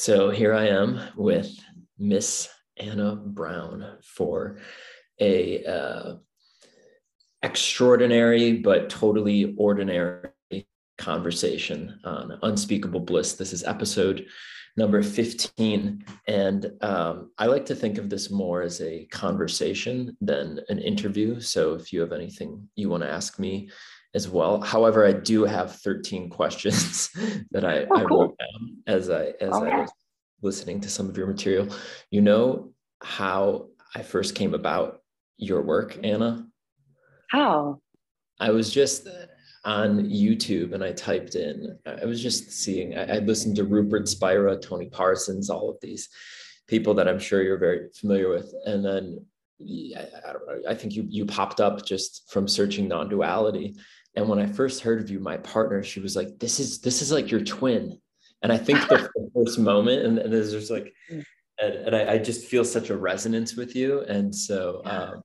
So here I am with Miss Anna Brown for a uh, extraordinary but totally ordinary conversation on unspeakable bliss. This is episode number 15. And um, I like to think of this more as a conversation than an interview. So if you have anything you want to ask me as well. However, I do have 13 questions that I, oh, I cool. wrote down as I as oh, I was listening to some of your material. You know how I first came about your work, Anna? How? I was just on YouTube and I typed in, I was just seeing, I, I listened to Rupert Spira, Tony Parsons, all of these people that I'm sure you're very familiar with. And then I, I don't know, I think you you popped up just from searching non-duality. And when I first heard of you, my partner, she was like, "This is this is like your twin." And I think the first moment, and, and there's just like, mm. and, and I, I, just feel such a resonance with you. And so, um,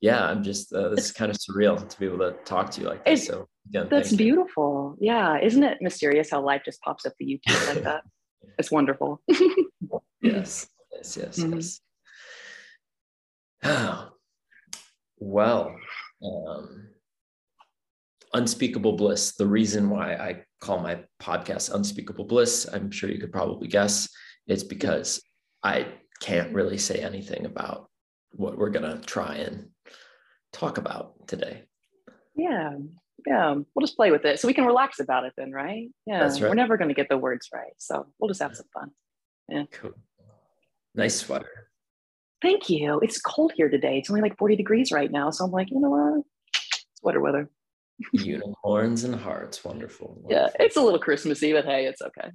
yeah, I'm just, uh, this is kind of surreal to be able to talk to you like this. so again, that's beautiful. You. Yeah. Isn't it mysterious how life just pops up the YouTube like that? It's wonderful. yes. Yes. Yes. Mm-hmm. Yes. Oh, well, um, unspeakable bliss. The reason why I call my podcast Unspeakable Bliss, I'm sure you could probably guess, it's because I can't really say anything about what we're going to try and talk about today. Yeah. Yeah. We'll just play with it so we can relax about it then, right? Yeah. Right. We're never going to get the words right. So we'll just have some fun. Yeah. Cool. Nice sweater. Thank you. It's cold here today. It's only like 40 degrees right now. So I'm like, you know what? Sweater weather. Unicorns and hearts. Wonderful, wonderful. Yeah, it's a little Christmassy, but hey, it's okay.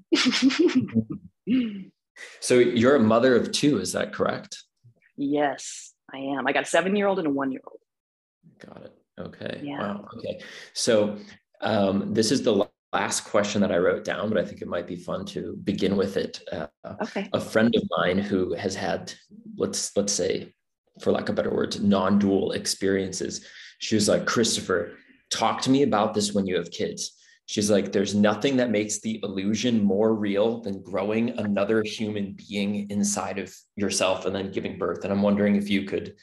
so you're a mother of two, is that correct? Yes, I am. I got a seven year old and a one year old. Got it. Okay. Yeah. Wow. Okay. So um, this is the last question that I wrote down, but I think it might be fun to begin with it. Uh, okay. A friend of mine who has had, let's let's say, for lack of better words, non-dual experiences. She was like, Christopher, talk to me about this when you have kids. She's like, there's nothing that makes the illusion more real than growing another human being inside of yourself and then giving birth. And I'm wondering if you could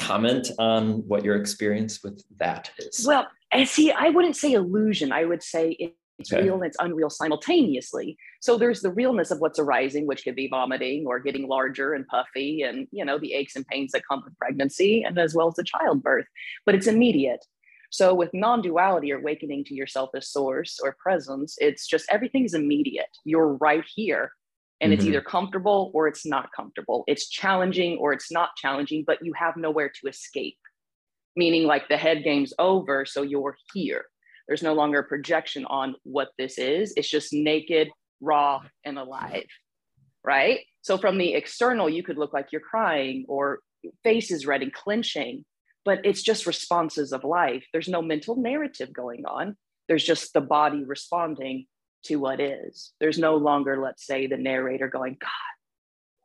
comment on what your experience with that is. Well, see, I wouldn't say illusion. I would say it's okay. real and it's unreal simultaneously. So there's the realness of what's arising, which could be vomiting or getting larger and puffy, and you know the aches and pains that come with pregnancy, and as well as the childbirth. But it's immediate. So with non-duality or awakening to yourself as source or presence, it's just everything's immediate. You're right here. And mm-hmm. it's either comfortable or it's not comfortable. It's challenging or it's not challenging, but you have nowhere to escape. Meaning like the head game's over, so you're here. There's no longer a projection on what this is. It's just naked, raw, and alive. Right? So from the external, you could look like you're crying or face is red and clenching but it's just responses of life. There's no mental narrative going on. There's just the body responding to what is. There's no longer, let's say, the narrator going, God,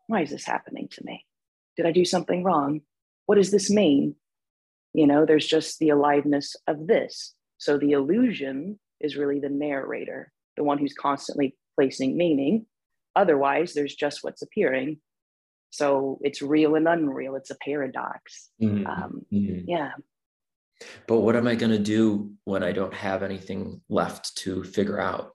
why is this happening to me? Did I do something wrong? What does this mean? You know, there's just the aliveness of this. So the illusion is really the narrator, the one who's constantly placing meaning. Otherwise, there's just what's appearing so it's real and unreal. It's a paradox. Mm-hmm. Um, mm-hmm. Yeah. But what am I going to do when I don't have anything left to figure out?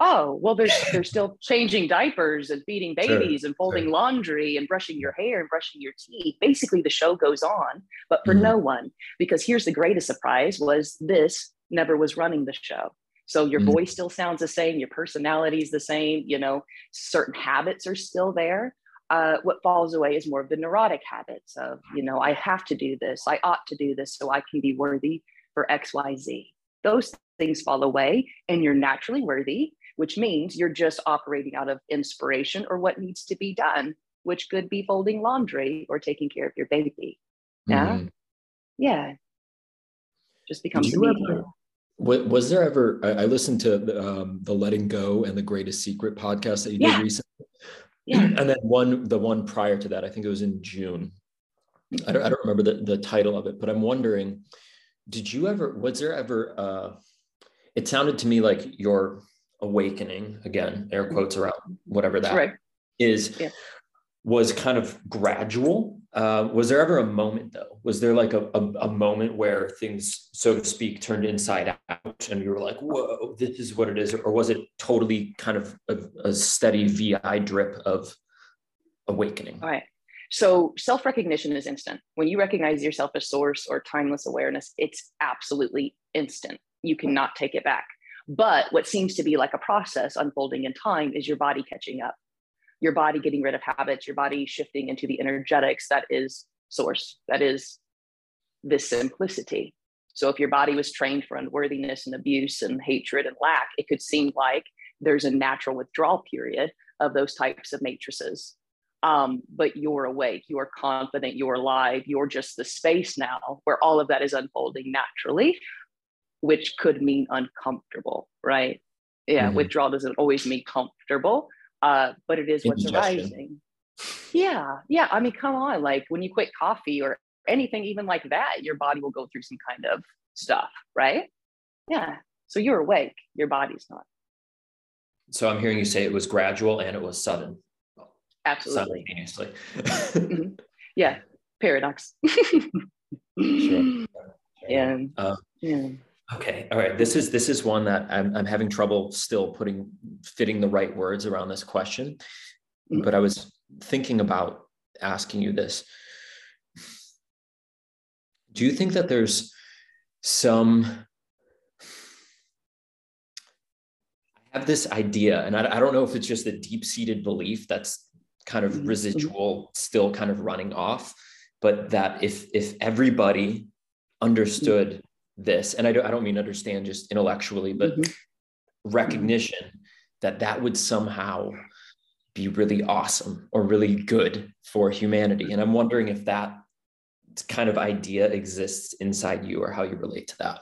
Oh, well, there's there's still changing diapers and feeding babies sure, and folding sure. laundry and brushing your hair and brushing your teeth. Basically, the show goes on, but for mm-hmm. no one. Because here's the greatest surprise was this never was running the show. So your mm-hmm. voice still sounds the same, your personality is the same, you know, certain habits are still there, uh, what falls away is more of the neurotic habits of, you know, I have to do this, I ought to do this so I can be worthy for XYZ. Those things fall away and you're naturally worthy, which means you're just operating out of inspiration or what needs to be done, which could be folding laundry or taking care of your baby. Yeah. Mm-hmm. Yeah. Just becomes ever, was there ever, I, listened to um, the Letting Go and the Greatest Secret podcast that you yeah. did recently. Yeah. And then one, the one prior to that, I think it was in June. I don't, I don't remember the, the title of it, but I'm wondering, did you ever, was there ever, uh, it sounded to me like your awakening again air quotes around whatever that right. is, yeah. was kind of gradual uh, was there ever a moment though was there like a, a, a, moment where things so to speak turned inside out and you were like whoa this is what it is or was it totally kind of a, a steady vi drip of awakening all right so self recognition is instant. When you recognize yourself as source or timeless awareness, it's absolutely instant. You cannot take it back. But what seems to be like a process unfolding in time is your body catching up, your body getting rid of habits, your body shifting into the energetics that is source, that is this simplicity. So if your body was trained for unworthiness and abuse and hatred and lack, it could seem like there's a natural withdrawal period of those types of matrices um, but you're awake, you're confident, you're alive, you're just the space now where all of that is unfolding naturally, which could mean uncomfortable, right? Yeah, mm-hmm. withdrawal doesn't always mean comfortable, uh, but it is what's arising. Yeah, yeah. I mean, come on, like when you quit coffee or anything, even like that, your body will go through some kind of stuff, right? Yeah. So you're awake, your body's not. So I'm hearing you say it was gradual and it was sudden. Absolutely. Simultaneously. mm-hmm. Yeah. Paradox. sure. Yeah. Um, yeah. Okay. All right. This is this is one that I'm I'm having trouble still putting fitting the right words around this question. Mm-hmm. But I was thinking about asking you this. Do you think that there's some I have this idea, and I, I don't know if it's just a deep-seated belief that's kind of mm-hmm. residual still kind of running off but that if if everybody understood this and i don't, I don't mean understand just intellectually but mm-hmm. recognition that that would somehow be really awesome or really good for humanity and i'm wondering if that kind of idea exists inside you or how you relate to that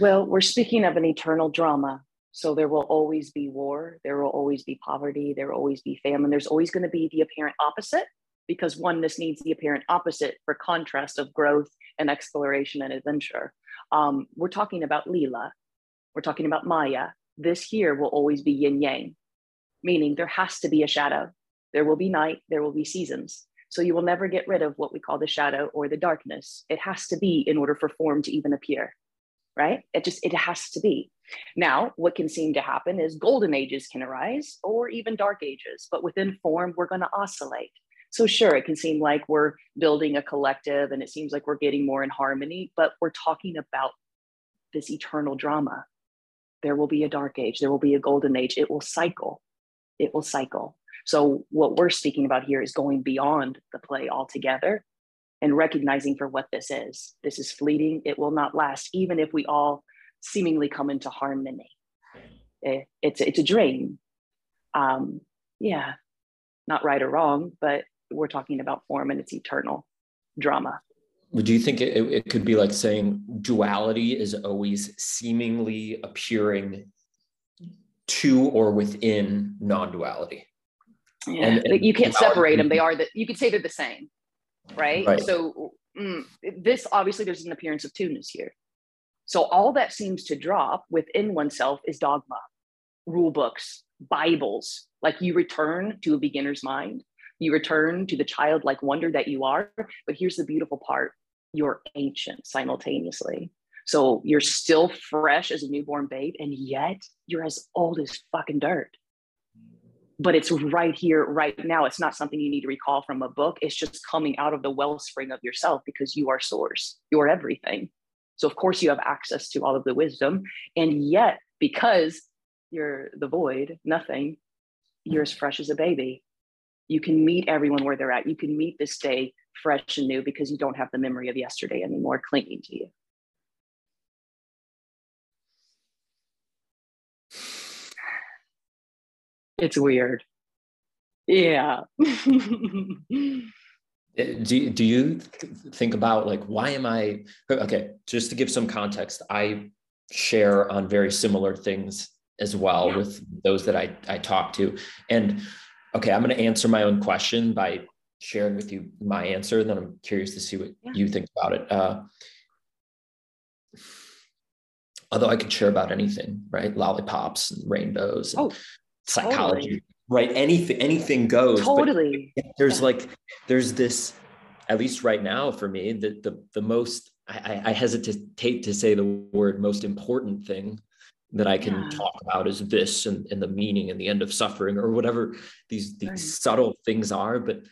well we're speaking of an eternal drama so there will always be war, there will always be poverty, there will always be famine. There's always going to be the apparent opposite because oneness needs the apparent opposite for contrast of growth and exploration and adventure. Um, we're talking about Leela, we're talking about Maya. This here will always be yin yang, meaning there has to be a shadow. There will be night, there will be seasons. So you will never get rid of what we call the shadow or the darkness. It has to be in order for form to even appear, right? It just, it has to be. Now, what can seem to happen is golden ages can arise or even dark ages, but within form, we're going to oscillate. So, sure, it can seem like we're building a collective and it seems like we're getting more in harmony, but we're talking about this eternal drama. There will be a dark age, there will be a golden age. It will cycle. It will cycle. So, what we're speaking about here is going beyond the play altogether and recognizing for what this is. This is fleeting, it will not last, even if we all seemingly come into harmony. It, it's it's a dream. Um, yeah, not right or wrong, but we're talking about form and it's eternal drama. Do you think it, it could be like saying duality is always seemingly appearing to or within non-duality? Yeah, and, and you can't separate them. They are that you could say they're the same, right? right. So mm, this obviously there's an appearance of two-ness here. So all that seems to drop within oneself is dogma, rule books, Bibles. Like you return to a beginner's mind, you return to the childlike wonder that you are. But here's the beautiful part you're ancient simultaneously. So you're still fresh as a newborn babe, and yet you're as old as fucking dirt. But it's right here, right now. It's not something you need to recall from a book. It's just coming out of the wellspring of yourself because you are source, you're everything. So, of course, you have access to all of the wisdom. And yet, because you're the void, nothing, you're as fresh as a baby. You can meet everyone where they're at. You can meet this day fresh and new because you don't have the memory of yesterday anymore clinging to you. It's weird. Yeah. Uh, do, do you think about like why am i okay just to give some context i share on very similar things as well yeah. with those that i i talk to and okay i'm going to answer my own question by sharing with you my answer then i'm curious to see what yeah. you think about it uh, although I could share about anything, right? Lollipops and rainbows, and oh, psychology, totally. right? Anything, anything goes. Totally. there's yeah. like, there's this, at least right now for me, the the the most I, I hesitate to say the word most important thing that I can yeah. talk about is this and, and the meaning and the end of suffering or whatever these these right. subtle things are. But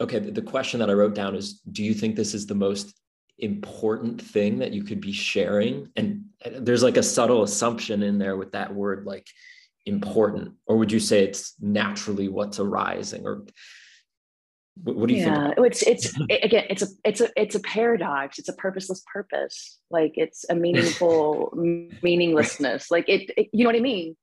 okay, the, question that I wrote down is do you think this is the most important thing that you could be sharing? And uh, there's like a subtle assumption in there with that word like important, or would you say it's naturally what's arising or what do you yeah, think? it's it's again, it's a it's a it's a paradox. It's a purposeless purpose. Like it's a meaningful meaninglessness. Like it, it, you know what I mean?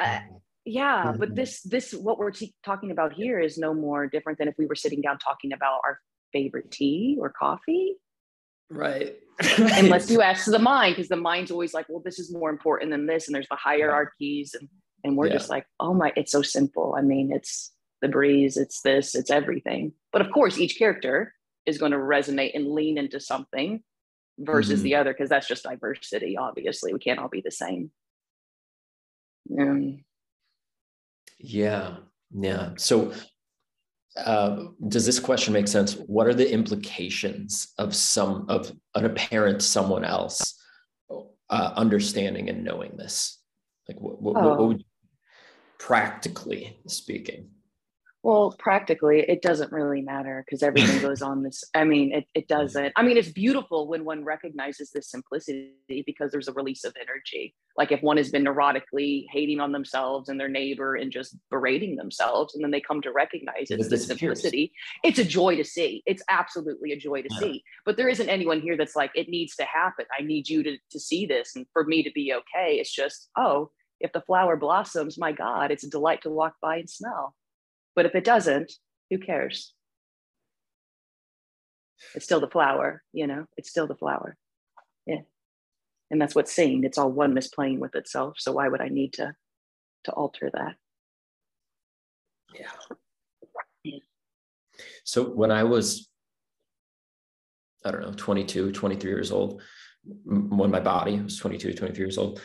Uh, yeah, but mm-hmm. this this what we're t- talking about here is no more different than if we were sitting down talking about our favorite tea or coffee. Right. Unless you ask the mind, because the mind's always like, well, this is more important than this, and there's the hierarchies, and and we're yeah. just like, oh my, it's so simple. I mean, it's the breeze, it's this, it's everything. But of course, each character is going to resonate and lean into something versus mm-hmm. the other because that's just diversity. Obviously, we can't all be the same. Um, yeah, yeah. So, uh, does this question make sense? What are the implications of some of an apparent someone else uh, understanding and knowing this? Like, what, what, oh. what would practically speaking? Well, practically, it doesn't really matter because everything goes on this. I mean, it, it doesn't. I mean, it's beautiful when one recognizes this simplicity because there's a release of energy. Like if one has been neurotically hating on themselves and their neighbor and just berating themselves, and then they come to recognize it's the simplicity, it's a joy to see. It's absolutely a joy to yeah. see. But there isn't anyone here that's like, it needs to happen. I need you to, to see this and for me to be okay. It's just, oh, if the flower blossoms, my God, it's a delight to walk by and smell but if it doesn't, who cares? It's still the flower, you know, it's still the flower. Yeah. And that's what's seen. It's all oneness playing with itself. So why would I need to to alter that? Yeah. yeah. So when I was, I don't know, 22, 23 years old, when my body was 22, 23 years old,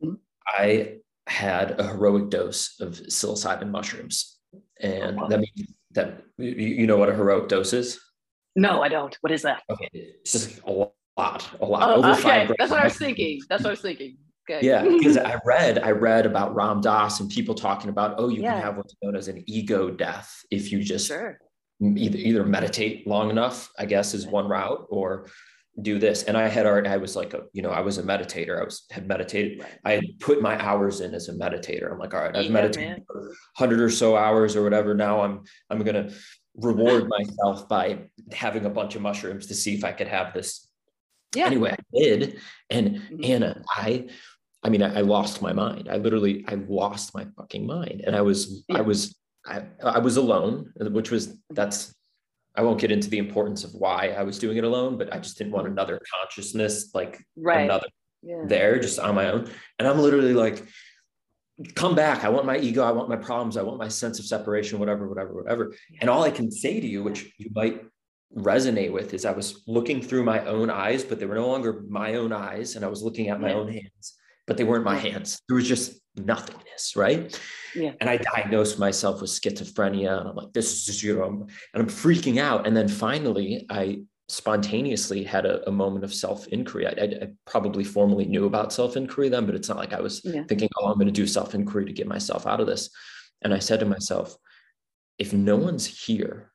mm-hmm. I had a heroic dose of psilocybin mushrooms Oh, and that means that you know what a heroic dose is. No, I don't. What is that? Okay, it's just a lot, a lot. Oh, over okay. five. That's what I was thinking. That's what I was thinking. Okay. Yeah, because I read I read about Ram Dass and people talking about oh you yeah. can have what's known as an ego death if you just sure. either either meditate long enough I guess is one route or do this. And i had already i was like a you know i was a meditator. I was had meditated. I had put my hours in as a meditator. I'm like all right i've yeah, meditated 100 or so hours or whatever. Now i'm i'm gonna reward myself by having a bunch of mushrooms to see if i could have this. Yeah. anyway i did. And mm-hmm. anna i i mean I, I, lost my mind. I literally i lost my fucking mind. And i was yeah. i was I, I was alone which was that's I won't get into the importance of why I was doing it alone, but I just didn't want mm-hmm. another consciousness like right. another yeah. there just on my own. And I'm literally like, come back. I want my ego. I want my problems. I want my sense of separation, whatever, whatever, whatever. Yeah. And all I can say to you, which you might resonate with, is I was looking through my own eyes, but they were no longer my own eyes. And I was looking at my yeah. own hands, but they weren't my hands. There was just nothingness, right? Yeah. And I diagnosed myself with schizophrenia, and I'm like, this is just you know, and I'm freaking out. And then finally, I spontaneously had a, a moment of self inquiry. I, I, I, probably formally knew about self inquiry then, but it's not like I was yeah. thinking, oh, I'm going to do self inquiry to get myself out of this. And I said to myself, if no one's here,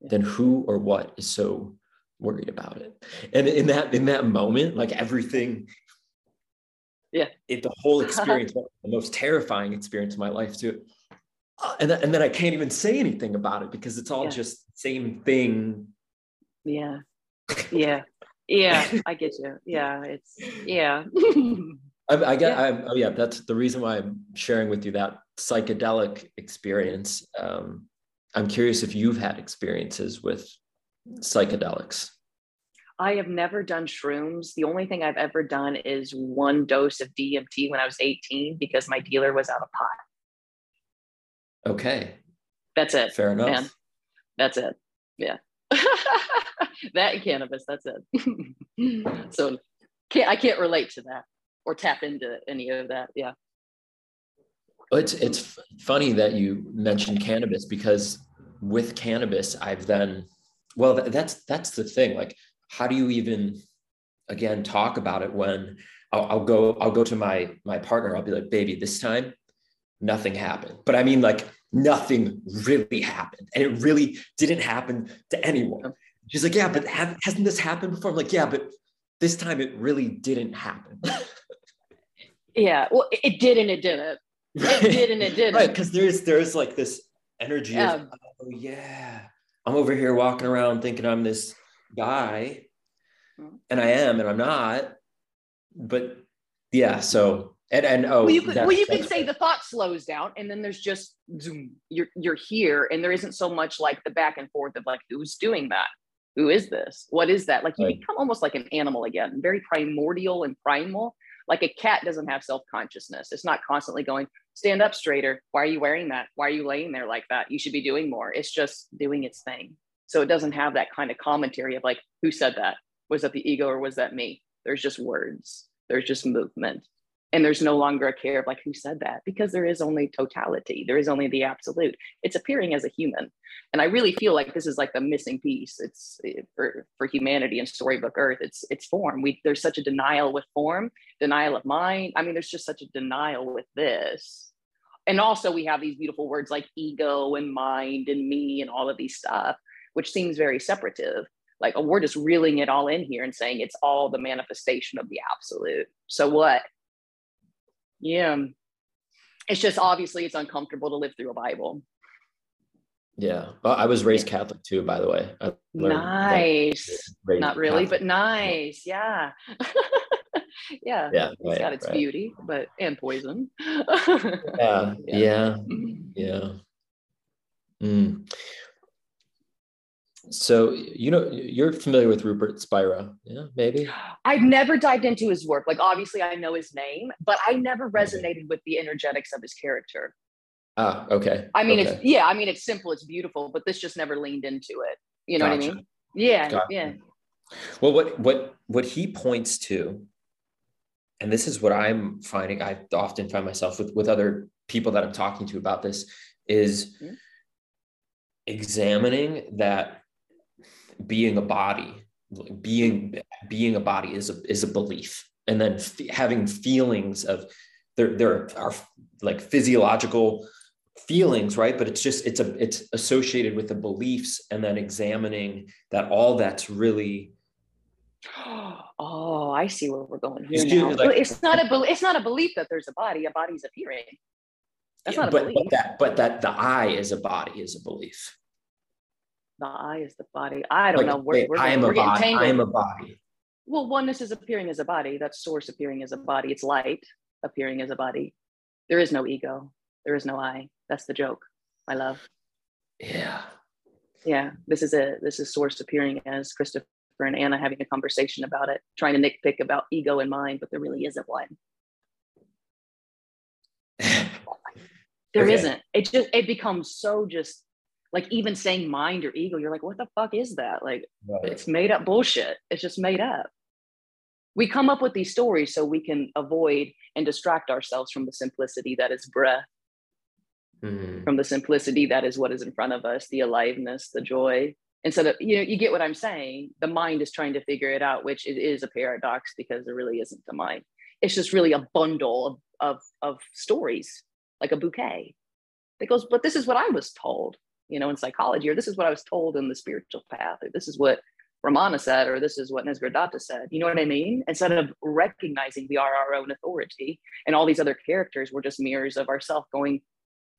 then who or what is so worried about it? And in that in that moment, like everything yeah. It the whole experience the most terrifying experience of my life too. Uh, and, then, and then i can't even say anything about it because it's all yeah. just same thing. Yeah. Yeah. Yeah. I get you. Yeah. It's yeah. I, I get yeah. I, oh yeah. That's the reason why i'm sharing with you that psychedelic experience. Um, i'm curious if you've had experiences with psychedelics I have never done shrooms. The only thing I've ever done is one dose of DMT when I was 18 because my dealer was out of pot. Okay. That's it. Fair enough. Man. That's it. Yeah. that cannabis, that's it. so can't I can't relate to that. or tap into any of that. Yeah. It's it's funny that you mentioned cannabis because with cannabis, I've then well that's that's the thing. Like, how do you even again talk about it when I'll, I'll go I'll go to my my partner. I'll be like, baby, this time nothing happened. But I mean, like nothing really happened, and it really didn't happen to anyone. She's like, yeah, but have, hasn't this happened before? I'm like, yeah, but this time it really didn't happen. yeah, well, it did and it didn't. Right. It did and it didn't. Right, because there's there's like this energy yeah. of, oh yeah, I'm over here walking around thinking I'm this guy, mm-hmm. and I am, and I'm not. But yeah, so and and oh, well, you could, well, you could say the thought slows down, and then there's just zoom. You're you're here, and there isn't so much like the back and forth of like who's doing that, who is this, what is that? Like you right. become almost like an animal again, very primordial and primal. Like a cat doesn't have self consciousness. It's not constantly going stand up straighter. Why are you wearing that? Why are you laying there like that? You should be doing more. It's just doing its thing. So it doesn't have that kind of commentary of like who said that? Was that the ego or was that me? There's just words. There's just movement. And there's no longer a care of like who said that? Because there is only totality. There is only the absolute. It's appearing as a human. And i really feel like this is like the missing piece. It's eh, for, for humanity and storybook earth it's it's form. We there's such a denial with form denial of mind. I mean there's just such a denial with this. And also we have these beautiful words like ego and mind and me and all of these stuff which seems very separative. Like oh, we're just reeling it all in here and saying it's all the manifestation of the absolute. So what? Yeah. It's just obviously it's uncomfortable to live through a bible. Yeah. Well, i was raised catholic too by the way. Nice. not really catholic. but nice. Yeah. Yeah. Yeah it's right, got its right. beauty but and poison. Yeah yeah. yeah, yeah. Mm. So you know you're familiar with Rupert Spira, yeah? Maybe. I've never dived into his work. Like obviously I know his name, but I never resonated with the energetics of his character. Ah, okay. I mean, okay. it's yeah. I mean, it's simple, it's beautiful, but this just never leaned into it. You know gotcha. what I mean? Yeah, gotcha. yeah. Well, what what what he points to, and this is what I'm finding. I often find myself with with other people that I'm talking to about this is. Mm-hmm examining that being a body being being a body is a is a belief. And then f- having feelings of there there are like physiological feelings right? But it's just it's a it's associated with the beliefs and then examining that all that's really oh i see where we're going here now. Like, it's not a it's not a belief that there's a body. A body's appearing that's yeah, not a but, belief. but that but that the i is a body is a belief the I is the body. I don't like, know. We're, we're, I am we're a body. Tangled. I am a body. Well, oneness is appearing as a body. That's source appearing as a body. It's light appearing as a body. There is no ego. There is no I. That's the joke. My love. Yeah. Yeah. This is a this is source appearing as Christopher and Anna having a conversation about it, trying to nitpick about ego and mind, but there really isn't one. There okay. not It just it becomes so just like even saying mind or ego, you're like, what the fuck is that? Like right. it's made up bullshit. It's just made up. We come up with these stories so we can avoid and distract ourselves from the simplicity that is breath, mm-hmm. from the simplicity that is what is in front of us, the aliveness, the joy. Instead of, you know, you get what I'm saying. The mind is trying to figure it out, which it is a paradox because there really isn't the mind. It's just really a bundle of, of, of stories, like a bouquet that goes, but this is what I was told you know, in psychology, or this is what I was told in the spiritual path, or this is what Ramana said, or this is what Nisargadatta said. You know what I mean? Instead of recognizing we are our own authority and all these other characters were just mirrors of ourself going,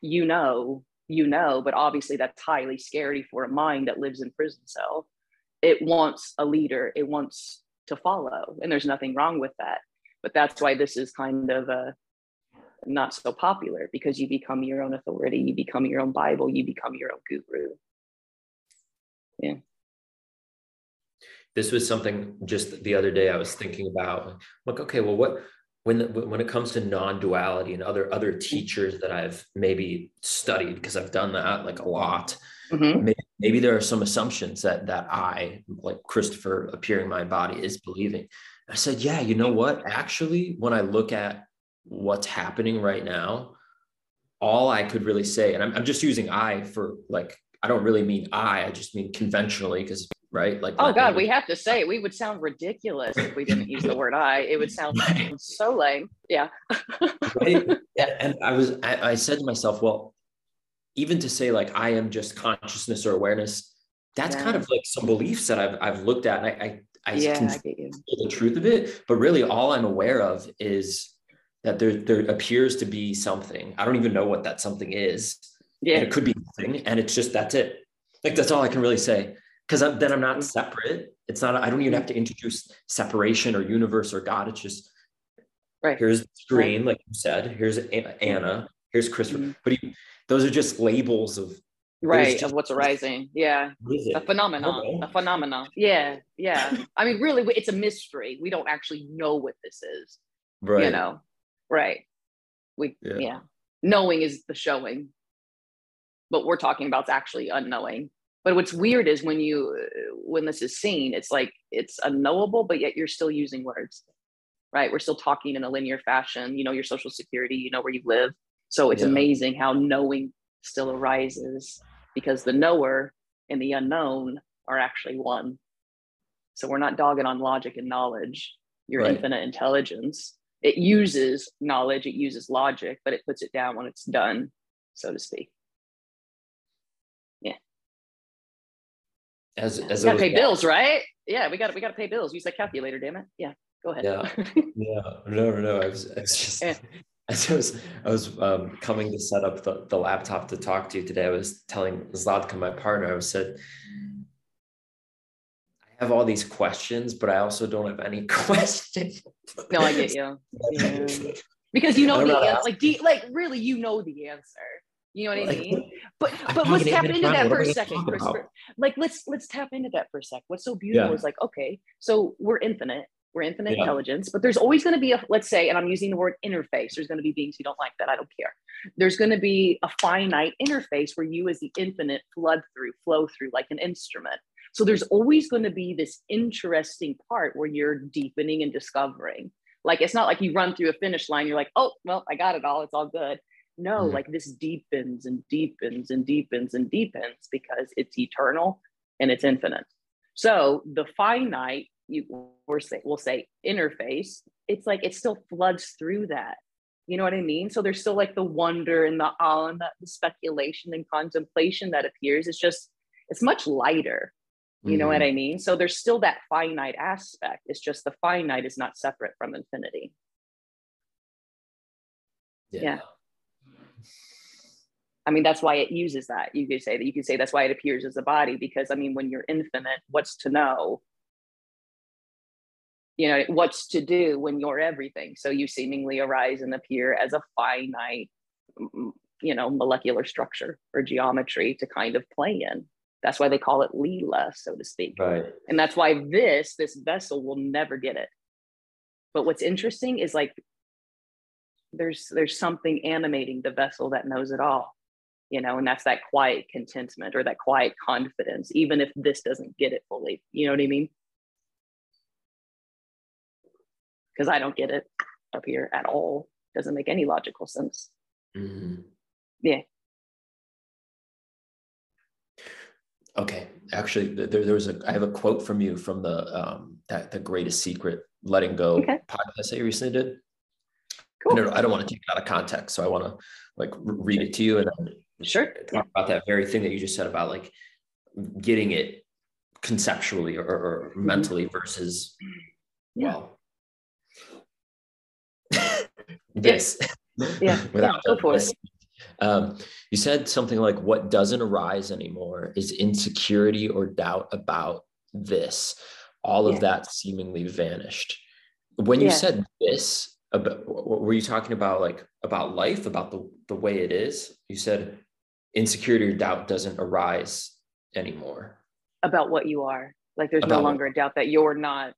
you know, you know, but obviously that's highly scary for a mind that lives in prison cell. It wants a leader, it wants to follow, and there's nothing wrong with that. But that's why this is kind of a not so popular because you become your own authority, you become your own Bible, you become your own guru. Yeah. This was something just the other day I was thinking about. Like, okay, well, what when when it comes to non-duality and other other teachers that I've maybe studied because I've done that like a lot. Mm-hmm. Maybe, maybe there are some assumptions that that I, like Christopher, appearing my body, is believing, I said, yeah, you know what? Actually, when I look at what's happening right now, all I could really say, and I'm, I'm just using I for like, I don't really mean I, I just mean conventionally because right? Like, oh God, we have to say we would sound ridiculous if we didn't use the word I. It would sound so lame. Yeah. right. Yeah. And I was, I, I, said to myself, well, even to say like I am just consciousness or awareness, that's yeah. kind of like some beliefs that I've I've looked at, and I I, I yeah, can I the truth of it, but really all I'm aware of is that there there appears to be something. I don't even know what that something is. Yeah, and it could be nothing, and it's just that's it. Like that's all I can really say because then I'm not mm-hmm. separate. It's not, I don't even have to introduce separation or universe or God. It's just, right. Here's the screen, right. like you said, here's Anna, here's Christopher. Mm-hmm. But he, those are just labels of, right, of what's arising. Yeah. A phenomenon, a phenomenon. Yeah. Yeah. I mean, really, it's a mystery. We don't actually know what this is. Right. You know, right. We, yeah. yeah. Knowing is the showing. But we're talking about is actually unknowing but what's weird is when you when this is seen it's like it's unknowable but yet you're still using words right we're still talking in a linear fashion you know your social security you know where you live so it's yeah. amazing how knowing still arises because the knower and the unknown are actually one so we're not dogging on logic and knowledge your right. infinite intelligence it uses knowledge it uses logic but it puts it down when it's done so to speak Yeah. as as we gotta pay bills, right? Yeah, we got we got to pay bills. Use that calculator, damn it. Yeah, go ahead. Yeah, yeah. No, no, no. I was, I was just. Yeah. As I was, I was um, coming to set up the, the laptop to talk to you today. I was telling Zlatka, my partner, I said, I have all these questions, but I also don't have any questions. No, I get you. Yeah. Because you know the answer, like, like really, you know the answer. You know what like, I mean? But but let's tap into that for a second, Christopher. Like let's let's tap into that for a sec. What's so beautiful yeah. is like, okay, so we're infinite, we're infinite yeah. intelligence, but there's always going to be a let's say, and I'm using the word interface. There's going to be beings who don't like that. I don't care. There's going to be a finite interface where you, as the infinite, flood through, flow through like an instrument. So there's always going to be this interesting part where you're deepening and discovering. Like it's not like you run through a finish line, you're like, oh, well, I got it all, it's all good. No, mm-hmm. like this deepens and deepens and deepens and deepens because it's eternal and it's infinite. So the finite, you or say we'll say interface, it's like it still floods through that. You know what I mean? So there's still like the wonder and the awe and the, the speculation and contemplation that appears. It's just it's much lighter. You mm-hmm. know what mm-hmm. I mean? So there's still that finite aspect. It's just the finite is not separate from infinity. yeah. yeah. I mean, that's why it uses that. You could say that you could say that's why it appears as a body, because I mean, when you're infinite, what's to know? You know, what's to do when you're everything. So you seemingly arise and appear as a finite, you know, molecular structure or geometry to kind of play in. That's why they call it Leela, so to speak. Right. And that's why this, this vessel will never get it. But what's interesting is like there's there's something animating the vessel that knows it all you know and that's that quiet contentment or that quiet confidence even if this doesn't get it fully you know what i mean because i don't get it up here at all doesn't make any logical sense mm-hmm. yeah okay actually there, there was a i have a quote from you from the um that the greatest secret letting go okay. podcast that you recently did Cool. I don't, I don't want to take it out of context, so I want to like read it to you and then sure talk yeah. about that very thing that you just said about like getting it conceptually or, or mm-hmm. mentally versus yeah. well this yeah without yeah, go for it. Um, you said something like what doesn't arise anymore is insecurity or doubt about this. All of yeah. that seemingly vanished. When you yeah. said this about were you talking about like about life about the the way it is? You said insecurity or doubt doesn't arise anymore. About what you are. Like there's about no longer a doubt that you're not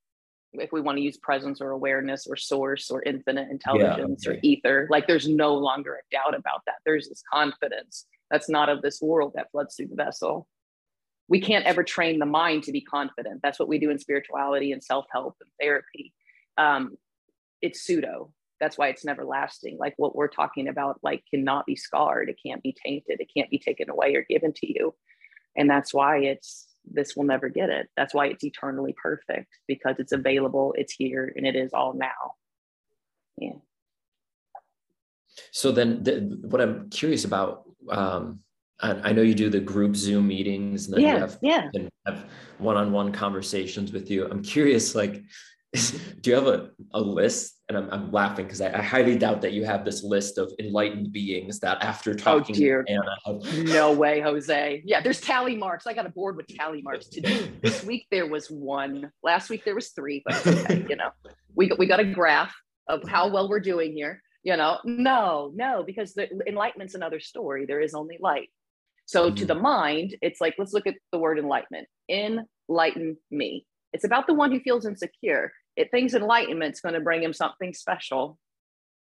if we want to use presence or awareness or source or infinite intelligence yeah, okay. or ether like there's no longer a doubt about that there's this confidence that's not of this world that floods through the vessel we can't ever train the mind to be confident that's what we do in spirituality and self-help and therapy um, it's pseudo. That's why it's never lasting. Like what we're talking about, like cannot be scarred. It can't be tainted. It can't be taken away or given to you. And that's why it's this will never get it. That's why it's eternally perfect because it's available, it's here, and it is all now. Yeah. So then, the, what I'm curious about, um, I, I, know you do the group Zoom meetings, and then yeah, you have, yeah. have one-on-one conversations with you. I'm curious, like, do you have a, a list? And I'm, I'm laughing because I, I, highly doubt that you have this list of enlightened beings that after oh, talking oh, dear. to Anna have... No way, Jose. Yeah, there's tally marks. I got a board with tally marks. Today, this week there was one. Last week there was three, but okay, you know, we, we got a graph of how well we're doing here. You know, no, no, because the enlightenment's another story. There is only light. So mm-hmm. to the mind, it's like, let's look at the word enlightenment. Enlighten me. It's about the one who feels insecure it thinks enlightenment's going to bring him something special,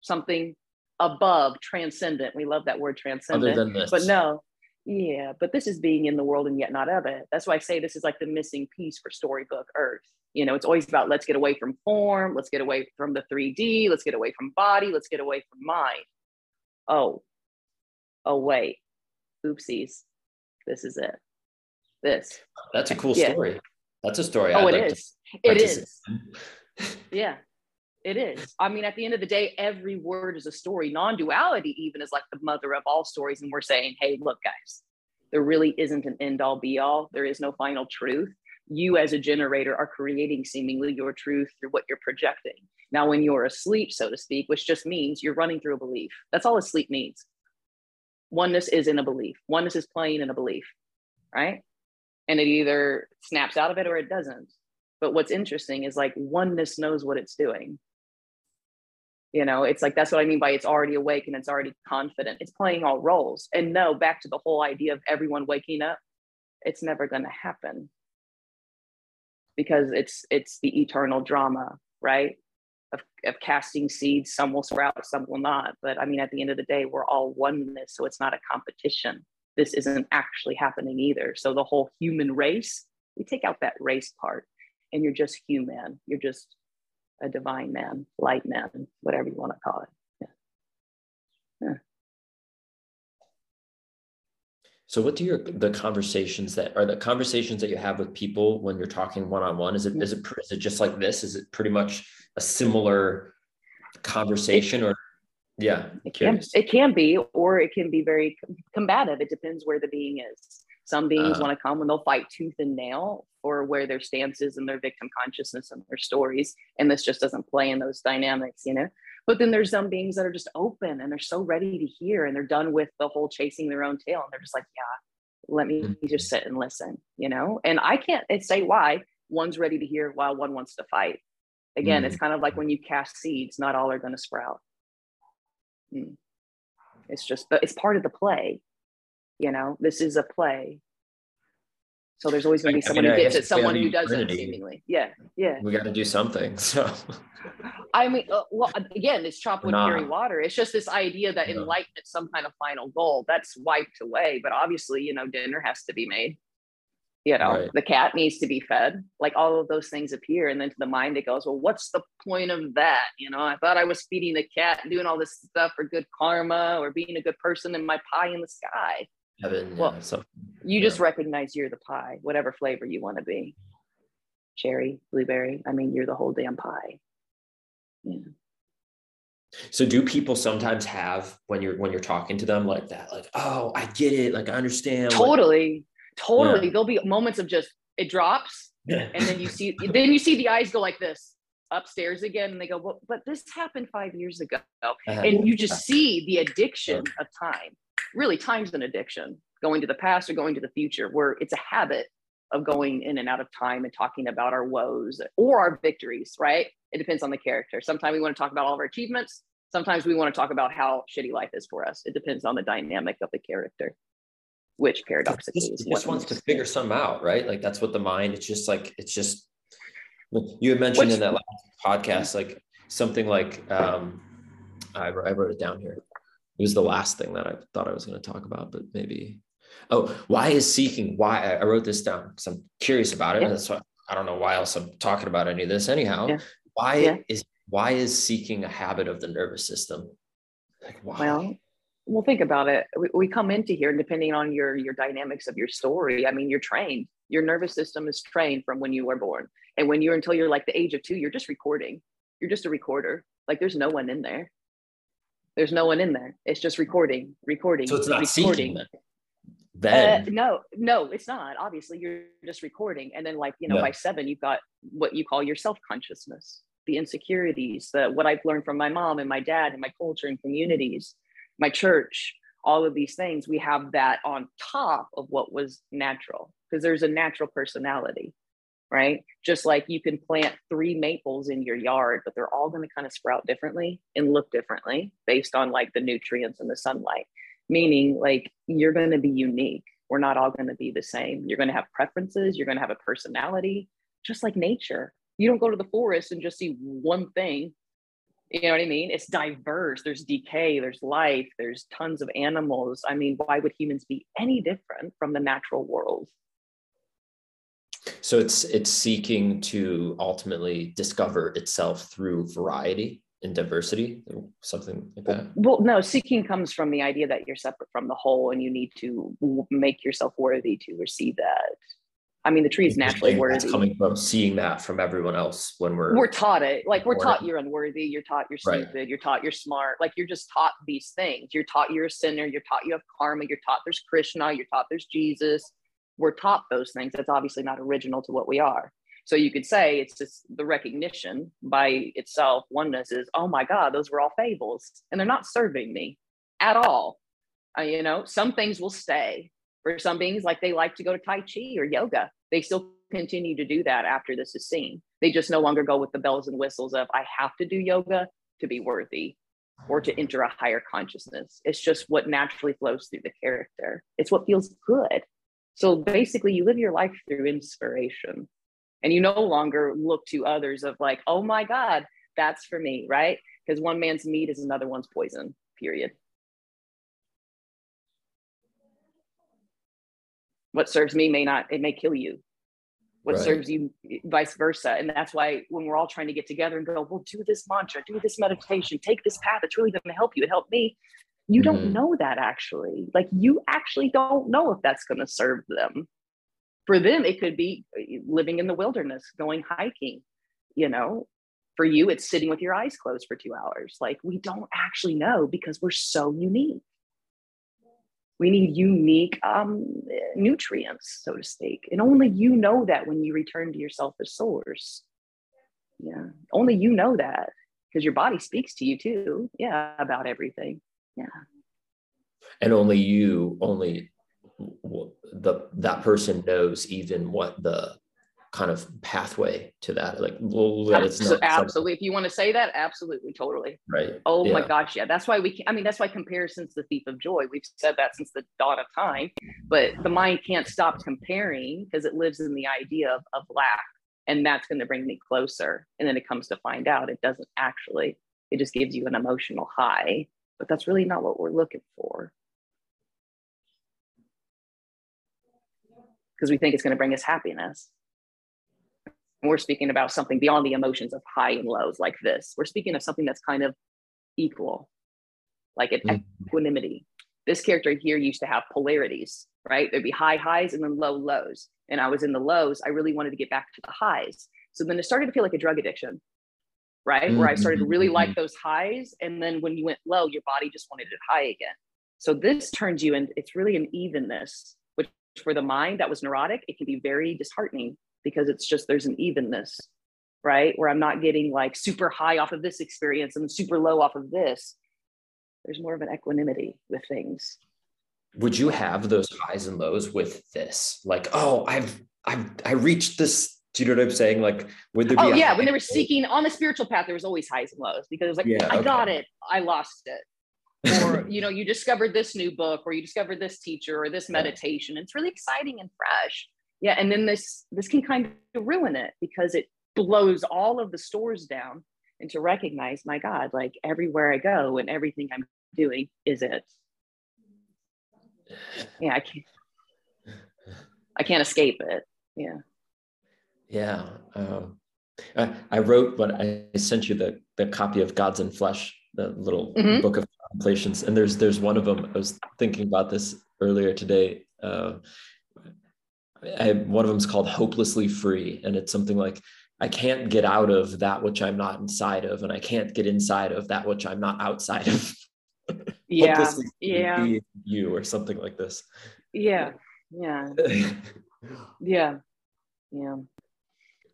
something above, transcendent. We love that word transcendent. But no, yeah, but this is being in the world and yet not of it. That's why I say this is like the missing piece for storybook Earth. You know, it's always about let's get away from form, let's get away from the 3D, let's get away from body, let's get away from mind. Oh, oh, wait, oopsies. This is it. This. That's a cool yeah. story. That's a story. Oh, I'd it like is. It is. yeah, it is. I mean, at the end of the day, every word is a story. Non duality, even, is like the mother of all stories. And we're saying, hey, look, guys, there really isn't an end all be all. There is no final truth. You, as a generator, are creating seemingly your truth through what you're projecting. Now, when you're asleep, so to speak, which just means you're running through a belief, that's all asleep means. Oneness is in a belief, oneness is playing in a belief, right? And it either snaps out of it or it doesn't. But what's interesting is like oneness knows what it's doing. You know, it's like that's what I mean by it's already awake and it's already confident. It's playing all roles. And no, back to the whole idea of everyone waking up, it's never going to happen because it's it's the eternal drama, right? Of, of casting seeds, some will sprout, some will not. But I mean, at the end of the day, we're all oneness, so it's not a competition. This isn't actually happening either. So the whole human race, we take out that race part and you're just human. You're just a divine man, light man, whatever you want to call it. Yeah. yeah. So, what do your the conversations that are the conversations that you have with people when you're talking one on one? Is it mm-hmm. is it is it just like this? Is it pretty much a similar conversation, or yeah? It can, it can be, or it can be very combative. It depends where the being is. Some beings uh, want to come and they'll fight tooth and nail for where their stance is and their victim consciousness and their stories. And this just doesn't play in those dynamics, you know? But then there's some beings that are just open and they're so ready to hear and they're done with the whole chasing their own tail. And they're just like, yeah, let me mm-hmm. just sit and listen, you know? And I can't say why one's ready to hear while one wants to fight. Again, mm-hmm. it's kind of like when you cast seeds, not all are going to sprout. Mm. It's just, it's part of the play you know? This is a play. So there's always going to be someone mean, who gets it someone who doesn't seemingly. Yeah yeah. We got to do something so. I mean uh, well again it's chop wood nah. carry water. It's just this idea that yeah. enlightenment some kind of final goal. That's wiped away but obviously you know dinner has to be made you know right. the cat needs to be fed like all of those things appear and then to the mind it goes well what's the point of that you know i thought i was feeding the cat and doing all this stuff for good karma or being a good person in my pie in the sky heaven. Well, yeah, so, you yeah. just recognize you're the pie, whatever flavor you want to be. Cherry, blueberry. I mean, you're the whole damn pie. Yeah. So do people sometimes have when you're when you're talking to them like that, like, oh, I get it, like I understand. Totally, totally. Yeah. There'll be moments of just it drops, and then you see then you see the eyes go like this upstairs again, and they go, well, but this happened five years ago, uh-huh. and you just see the addiction of time. Really time's an addiction. Going to the past or going to the future where it's a habit of going in and out of time and talking about our woes or our victories right? It depends on the character. Sometimes we want to talk about all of our achievements. Sometimes we want to talk about how shitty life is for us. It depends on the dynamic of the character which paradoxically just, is just wants to figure some out right like that's what the mind it's just like it's just you had mentioned which, in that last podcast like something like um I, I wrote it down here it was the last thing that I thought I was going to talk about, but maybe. Oh, why is seeking? Why I wrote this down because I'm curious about it. Yeah. That's why I don't know why else I'm talking about any of this anyhow. Yeah. why yeah. is why is seeking a habit of the nervous system? Like why? Well, well, think about it. We, we come into here, and depending on your your dynamics of your story, I mean, you're trained. Your nervous system is trained from when you were born, and when you're until you're like the age of two, you're just recording. You're just a recorder. Like there's no one in there. There's no one in there. It's just recording, recording. So it's not recording. seeking then. Uh, no, no, it's not. Obviously, you're just recording, and then like you know, yeah. by seven, you've got what you call your self consciousness, the insecurities, the what I've learned from my mom and my dad and my culture and communities my church, all of these things, we have that on top of what was natural because there's a natural personality, right? Just like you can plant three maples in your yard, but they're all going to kind of sprout differently and look differently based on like the nutrients and the sunlight, meaning like you're going to be unique. We're not all going to be the same. You're going to have preferences, you're going to have a personality, just like nature. You don't go to the forest and just see one thing you know what I mean? It's diverse. There's decay, there's life, there's tons of animals. I mean, why would humans be any different from the natural world? So it's it's seeking to ultimately discover itself through variety and diversity, something like that. Well, no, seeking comes from the idea that you're separate from the whole and you need to make yourself worthy to receive that. I mean, the tree is naturally worthy. That's coming from seeing that from everyone else when we're we're taught it. Like we're taught you're unworthy. You're taught you're stupid. Right. You're taught you're smart. Like you're just taught these things. You're taught you're a sinner. You're taught you have karma. You're taught there's Krishna. You're taught there's Jesus. We're taught those things. That's obviously not original to what we are. So you could say it's just the recognition by itself. Oneness is oh my God, those were all fables, and they're not serving me at all. Uh, you know, some things will stay. For some beings, like they like to go to Tai Chi or yoga they still continue to do that after this is seen. They just no longer go with the bells and whistles of, I have to do yoga to be worthy or to enter a higher consciousness. It's just what naturally flows through the character, it's what feels good. So basically, you live your life through inspiration and you no longer look to others of like, oh my God, that's for me, right? Because one man's meat is another one's poison, period. What serves me may not it may kill you. What right. serves you vice versa. And that's why when we're all trying to get together and go well do this mantra do this meditation take this path it's really going to help you it helped me. You mm-hmm. don't know that actually. Like you actually don't know if that's going to serve them. For them it could be uh, living in the wilderness going hiking you know? For you it's sitting with your eyes closed for two hours. Like we don't actually know because we're so unique we need unique um, nutrients, so to speak. And only you know that when you return to yourself as source. Yeah, only you know that because your body speaks to you too. Yeah, about everything. Yeah. And only you, only the that person knows even what the kind of pathway to that like well absolutely, absolutely. if you want to say that absolutely totally right oh yeah. my gosh yeah that's why we can, i mean that's why comparison's the thief of joy we've said that since the dawn of time but the mind can't stop comparing because it lives in the idea of, of lack and that's going to bring me closer and then it comes to find out it doesn't actually it just gives you an emotional high but that's really not what we're looking for because we think it's going to bring us happiness we're speaking about something beyond the emotions of high and lows like this. We're speaking of something that's kind of equal, like an mm-hmm. equanimity. This character here used to have polarities, right? There'd be high highs and then low lows. And I was in the lows. I really wanted to get back to the highs. So then it started to feel like a drug addiction, right? Mm-hmm. Where I started to really like mm-hmm. those highs. And then when you went low, your body just wanted it high again. So this turns you in, it's really an evenness, which for the mind that was neurotic, it can be very disheartening because it's just there's an evenness right? Where i'm not getting like super high off of this experience and super low off of this. There's more of an equanimity with things. Would you have those highs and lows with this? Like oh i've i've i reached this do you know what i'm saying? Like would there be oh yeah when they were seeking on the spiritual path there was always highs and lows because it was like yeah, i got it. I lost it. Or you know you discovered this new book or you discovered this teacher or this meditation. It's really exciting and fresh yeah and then this this can kind of ruin it because it blows all of the stores down and to recognize my god like everywhere i go and everything i'm doing is it yeah i can't i can't escape it yeah yeah um, I, I wrote what I sent you the the copy of Gods and Flesh, the little mm-hmm. book of contemplations, and there's there's one of them. I was thinking about this earlier today. Uh, I, one of them is called Hopelessly Free, and it's something like I can't get out of that which I'm not inside of, and I can't get inside of that which I'm not outside of. yeah, yeah, you or something like this. Yeah, yeah, yeah, yeah.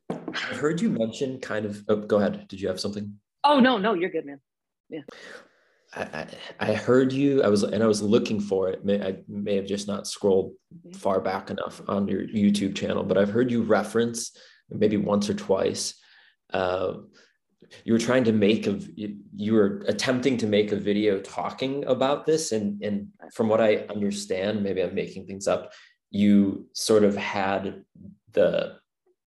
I heard you mention kind of. Oh, go ahead. Did you have something? Oh no, no, you're good, man. Yeah. I, I heard you. I was and I was looking for it. May, I may have just not scrolled mm-hmm. far back enough on your YouTube channel, but I've heard you reference maybe once or twice. Uh, you were trying to make a you were attempting to make a video talking about this, and and from what I understand, maybe I'm making things up. You sort of had the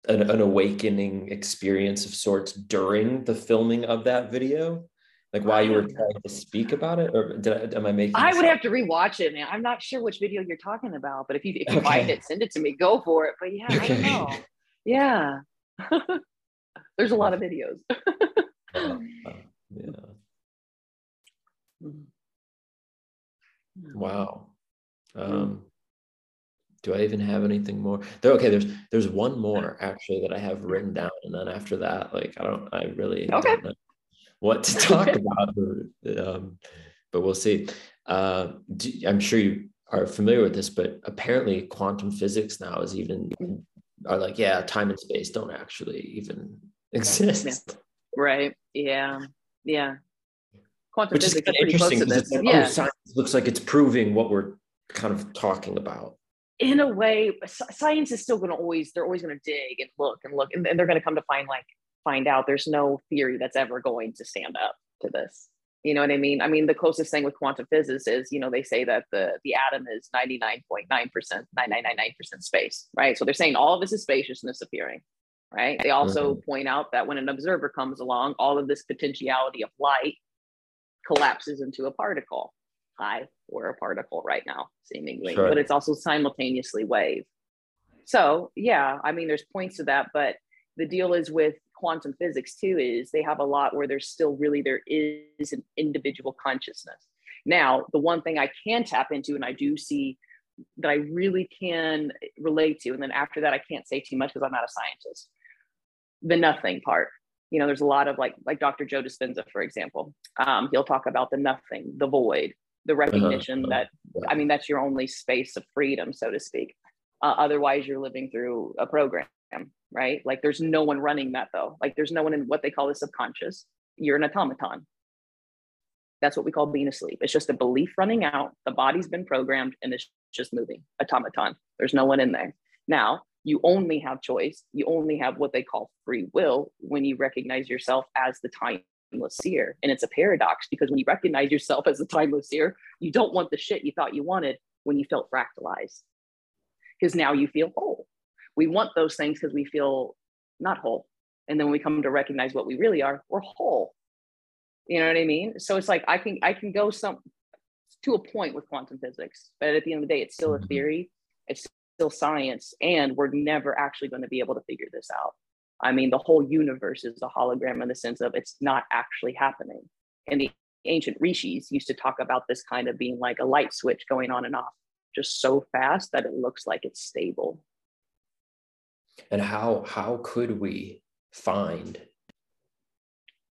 an, an awakening experience of sorts during the filming of that video like why you were trying to speak about it or did I, am i making i would have to rewatch it man. I'm not sure which video you're talking about but if you if you okay. find it send it to me. Go for it. But yeah okay. i don't know. Yeah. There's a lot of videos. Uh, yeah. Mm-hmm. wow. Um do I even have anything more? There, okay, there's there's one more actually that I have written down, and then after that, like I don't, I really okay. don't what to talk about, um, but we'll see. Uh, do, I'm sure you are familiar with this, but apparently quantum physics now is even are like, yeah, time and space don't actually even exist. Yeah. Right. Yeah. Yeah. Quantum Which physics is interesting because like, yeah. oh, science looks like it's proving what we're kind of talking about in a way science is still going to always they're always going to dig and look and look and, and they're going to come to find like find out there's no theory that's ever going to stand up to this you know what i mean i mean the closest thing with quantum physics is you know they say that the the atom is 99.9% 9999% space right so they're saying all of this is spaciousness appearing right they also mm-hmm. point out that when an observer comes along all of this potentiality of light collapses into a particle high or a particle right now, seemingly, sure. but it's also simultaneously wave. So yeah, I mean, there's points to that, but the deal is with quantum physics too is they have a lot where there's still really there is an individual consciousness. Now, the one thing I can tap into, and I do see that I really can relate to, and then after that, I can't say too much because I'm not a scientist. The nothing part. You know, there's a lot of like like Dr. Joe Dispenza, for example. Um, he'll talk about the nothing, the void, the uh-huh, recognition uh-huh. that i mean that's your only space of freedom so to speak uh, otherwise you're living through a program right? Like there's no one running that though. Like there's no one in what they call the subconscious. You're an automaton. That's what we call being asleep. It's just a belief running out the body's been programmed and it's just moving automaton. There's no one in there. Now you only have choice. You only have what they call free will when you recognize yourself as the timeless seer. And it's a paradox because when you recognize yourself as the timeless seer, you don't want the shit you thought you wanted when you felt fractalized. Because now you feel whole. We want those things because we feel not whole. And then when we come to recognize what we really are, we're whole. You know what I mean? So it's like I can I can go some to a point with quantum physics, but at the end of the day, it's still a mm-hmm. theory, it's still science, and we're never actually going to be able to figure this out. I mean, the whole universe is a hologram in the sense of it's not actually happening. And the ancient rishis used to talk about this kind of being like a light switch going on and off just so fast that it looks like it's stable. And how how could we find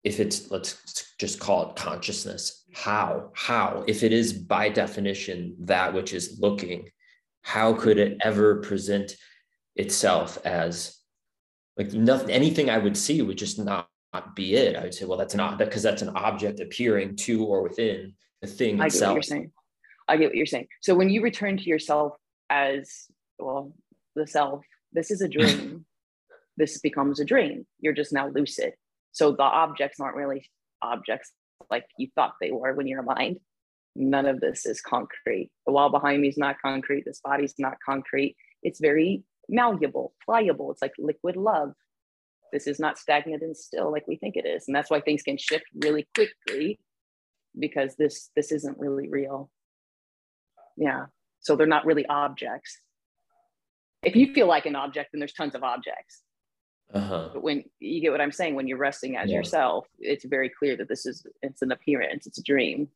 if it's let's just call it consciousness how how if it is by definition that which is looking how could it ever present itself as like nothing anything i would see would just not, not be it. I would say well that's not that because that's an object appearing to or within the thing I itself get what you're saying. I get what you're saying. So when you return to yourself as well the self this is a dream this becomes a dream you're just now lucid so the objects aren't really objects like you thought they were when you're mind none of this is concrete the wall behind me is not concrete this body's not concrete it's very malleable, pliable. It's like liquid love. This is not stagnant and still like we think it is. And that's why things can shift really quickly because this this isn't really real. Yeah. So they're not really objects. If you feel like an object, then there's tons of objects. Uh-huh. But when you get what I'm saying, when you're resting as yeah. yourself, it's very clear that this is it's an appearance, it's a dream.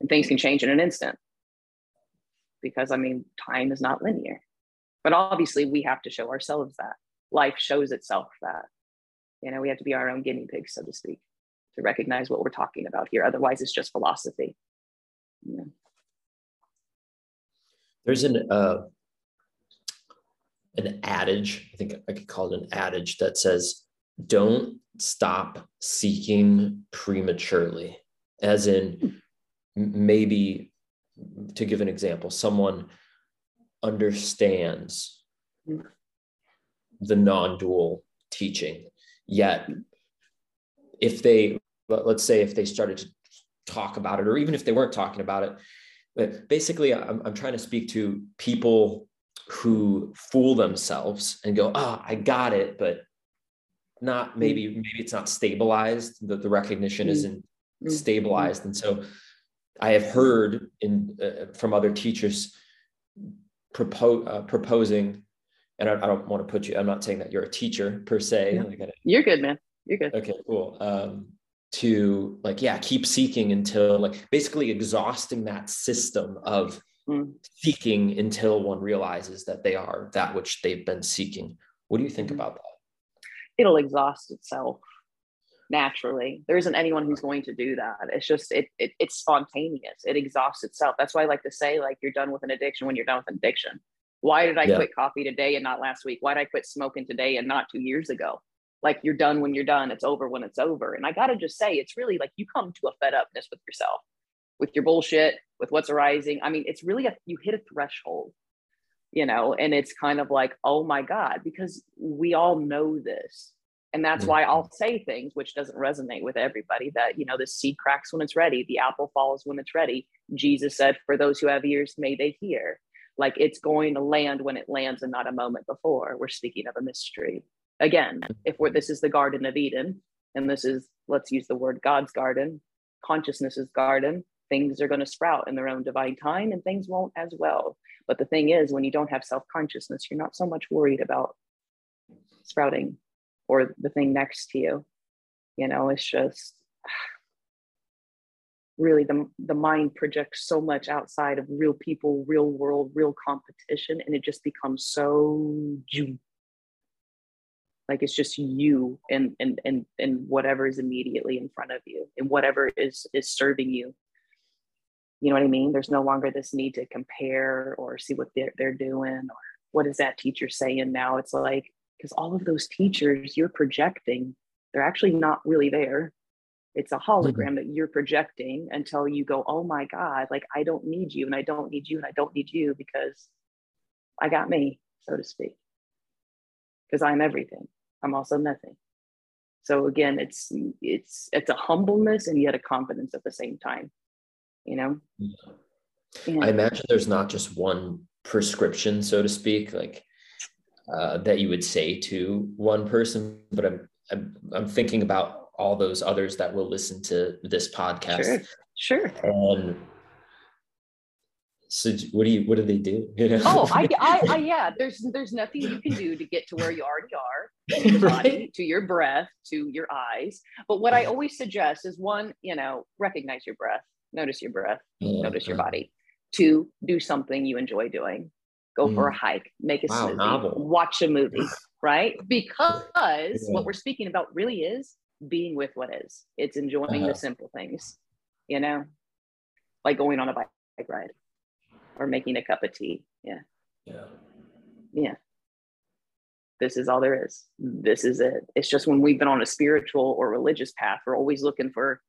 And things can change in an instant. Because I mean, time is not linear. But obviously we have to show ourselves that. Life shows itself that. You know, we have to be our own guinea pigs, so to speak, to recognize what we're talking about here. Otherwise, it's just philosophy. Yeah. There's an uh, an adage, I think I could call it an adage that says, don't stop seeking prematurely. As in, hmm. maybe to give an example, someone understands hmm. the non dual teaching, yet, hmm. if they, let's say, if they started to talk about it, or even if they weren't talking about it, but basically, I'm, I'm trying to speak to people who fool themselves and go, "Ah, oh, I got it," but not maybe maybe it's not stabilized. That the recognition mm-hmm. isn't mm-hmm. stabilized, and so I have heard in uh, from other teachers propose uh, proposing, and I, I, don't want to put you. I'm not saying that you're a teacher per se. You're good, man. You're good. Okay, cool. Um, to like, yeah, keep seeking until like basically exhausting that system of mm. seeking until one realizes that they are that which they've been seeking. What do you think mm-hmm. about that? It'll exhaust itself naturally. There isn't anyone who's going to do that. It's just it, it it's spontaneous. It exhausts itself. That's why I like to say like you're done with an addiction when you're done with an addiction. Why did I yeah. quit coffee today and not last week? Why did I quit smoking today and not two years ago? Like you're done when you're done. It's over when it's over. And I gotta just say, it's really like you come to a fed upness with yourself with your bullshit, with what's arising. I mean, it's really a you hit a threshold, you know, and it's kind of like, oh my God, because we all know this. And that's why I'll mm-hmm. say things which doesn't resonate with everybody that, you know, the seed cracks when it's ready, the apple falls when it's ready. Jesus said, for those who have ears, may they hear. Like it's going to land when it lands and not a moment before. We're speaking of a mystery. Again, if we're, this is the Garden of Eden, and this is, let's use the word God's garden, consciousness's garden, things are going to sprout in their own divine time and things won't as well. But the thing is, when you don't have self consciousness, you're not so much worried about sprouting or the thing next to you. You know, it's just really the, the mind projects so much outside of real people, real world, real competition, and it just becomes so you. like it's just you and and and and whatever is immediately in front of you and whatever is is serving you you know what I mean? There's no longer this need to compare or see what they're, they're doing or what is that teacher saying now? It's like, because all of those teachers you're projecting, they're actually not really there. It's a hologram mm-hmm. that you're projecting until you go, oh my God, like I don't need you and I don't need you and I don't need you because I got me, so to speak. Because I'm everything. I'm also nothing. So again, it's it's it's a humbleness and yet a confidence at the same time you know? Yeah. i imagine there's not just one prescription so to speak like uh, that you would say to one person but I'm, I'm i'm thinking about all those others that will listen to this podcast. Sure, sure. and so what do you what do they do? You know? oh I, I, I yeah there's there's nothing you can do to get to where you already are to your body to your breath to your eyes. But what i always suggest is one you know recognize your breath notice your breath, yeah. notice your body. Two, do something you enjoy doing. Go mm. for a hike, make a wow, smoothie, novel. watch a movie, right? Because yeah. what we're speaking about really is being with what is. It's enjoying uh-huh. the simple things, you know, like going on a bike ride or making a cup of tea. Yeah. Yeah. Yeah. This is all there is. This is it. It's just when we've been on a spiritual or religious path, we're always looking for,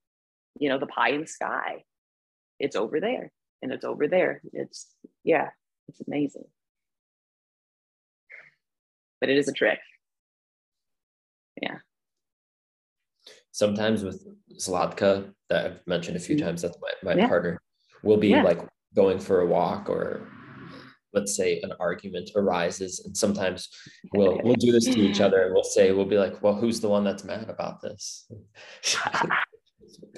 you know, the pie in the sky it's over there and it's over there. It's, yeah, it's amazing. But it is a trick. Yeah. Sometimes with Zlatka, that I've mentioned a few mm-hmm. times, that's my, my yeah. partner, will be yeah. like going for a walk or let's say an argument arises and sometimes we'll we'll do this to each other and we'll say we'll be like well who's the one that's mad about this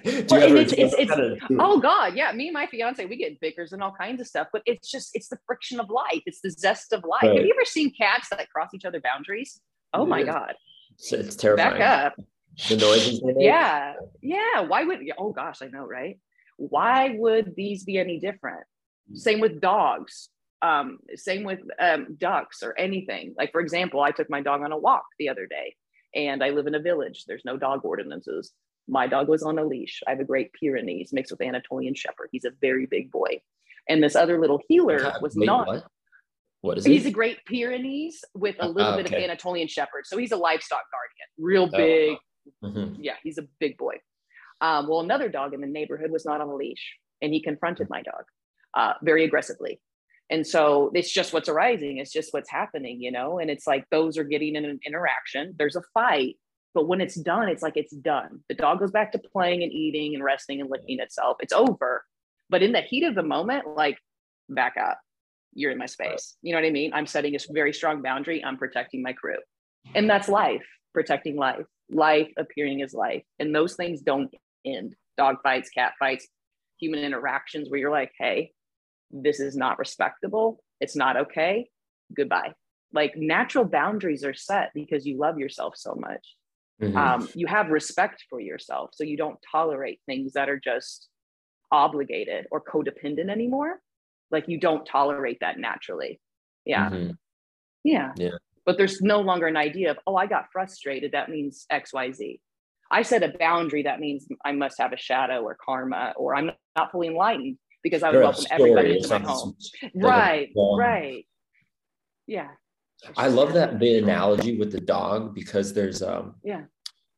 well, it's, it's, it's, oh god yeah me and my fiance we get bickers and all kinds of stuff but it's just it's the friction of life it's the zest of life right. have you ever seen cats that cross each other boundaries Oh my God. It's, it's terrifying. Back up. The noises. Yeah. Yeah. Why would, oh gosh, I know, right? Why would these be any different? Same with dogs. Um, same with um, ducks or anything. Like, for example, I took my dog on a walk the other day and I live in a village. There's no dog ordinances. My dog was on a leash. I have a great Pyrenees mixed with Anatolian Shepherd. He's a very big boy. And this other little heeler was Wait, not. What? what is he's he? a great Pyrenees with a little uh, bit of Anatolian Shepherd. So he's a livestock guardian, real oh, big. Oh, mm-hmm. Yeah, he's a big boy. Um, well, another dog in the neighborhood was not on a leash, and he confronted my dog uh, very aggressively. And so it's just what's arising. It's just what's happening, you know. And it's like those are getting in an interaction. There's a fight, but when it's done, it's like it's done. The dog goes back to playing and eating and resting and licking itself. It's over. But in the heat of the moment, like back up. You're in my space. You know what I mean? I'm setting a very strong boundary. I'm protecting my crew. And that's life, protecting life, life appearing as life. And those things don't end. Dog fights, cat fights, human interactions where you're like, hey, this is not respectable. It's not okay. Goodbye. Like natural boundaries are set because you love yourself so much. Mm-hmm. Um, you have respect for yourself. So you don't tolerate things that are just obligated or codependent anymore. Like you don't tolerate that naturally. Yeah. Mm-hmm. Yeah. Yeah. But there's no longer an idea of, oh, I got frustrated. That means XYZ. I set a boundary. That means I must have a shadow or karma, or I'm not fully enlightened because I would welcome everybody into my home. Right, right. Yeah. I love that the analogy with the dog because there's um yeah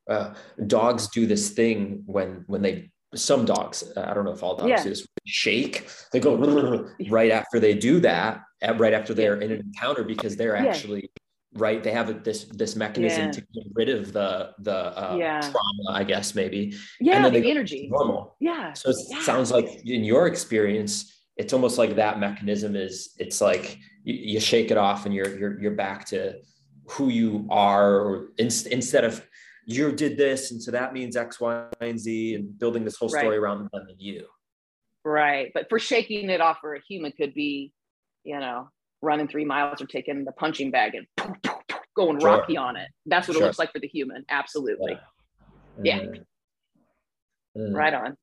uh, dogs do this thing when when they some dogs I don't know if all dogs yeah. do this shake they go right after they do that right after they're in an encounter because they're actually right they have a, this this mechanism yeah. to get rid of the the uh, yeah. trauma i guess maybe yeah and then the energy normal yeah so it yeah. sounds like in your experience it's almost like that mechanism is it's like you, you, shake it off and you're you're you're back to who you are or in, instead of you did this and so that means x y and z and building this whole story right. around them and you right but for shaking it off for a human could be you know running three miles or taking the punching bag and going sure. rocky on it. That's what sure. it looks like for the human. Absolutely. Yeah. yeah. Uh, right on.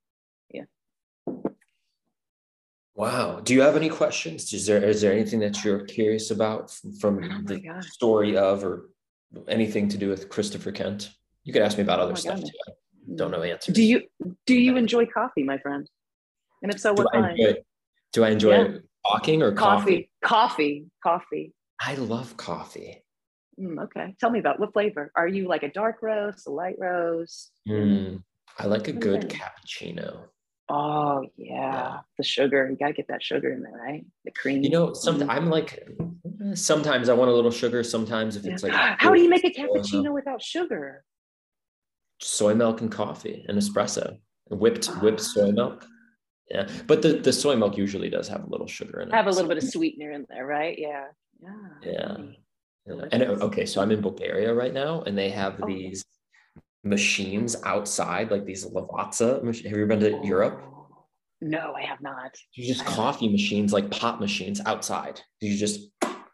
Wow. Do you have any questions? Is there is there anything that you're curious about from oh the God. story of or anything to do with Christopher Kent? You could ask me about oh other stuff too. I don't know answers. Do you do you enjoy coffee, my friend? And if so, what do kind? I enjoy, do I enjoy yeah. talking or coffee? Coffee. Coffee. Coffee. I love coffee. Mm, okay. Tell me about what flavor. Are you like a dark roast, a light roast? Mm, I like a good okay. cappuccino. Oh yeah. yeah. the sugar. You gotta get that sugar in there, right? The cream. You know, sometimes mm-hmm. I'm like, sometimes I want a little sugar. Sometimes if yeah. it's like, how do you make a cappuccino without sugar? Soy milk and coffee and espresso, whipped ah. whipped soy milk. Yeah, but the the soy milk usually does have a little sugar in it. Have a little so. bit of sweetener in there, right? Yeah. Yeah. Yeah. And okay, so I'm in Bulgaria right now, and they have oh. these machines outside, like these Lavazza. Have you ever been to Europe? No, I have not. They're just coffee machines, like pop machines outside. You just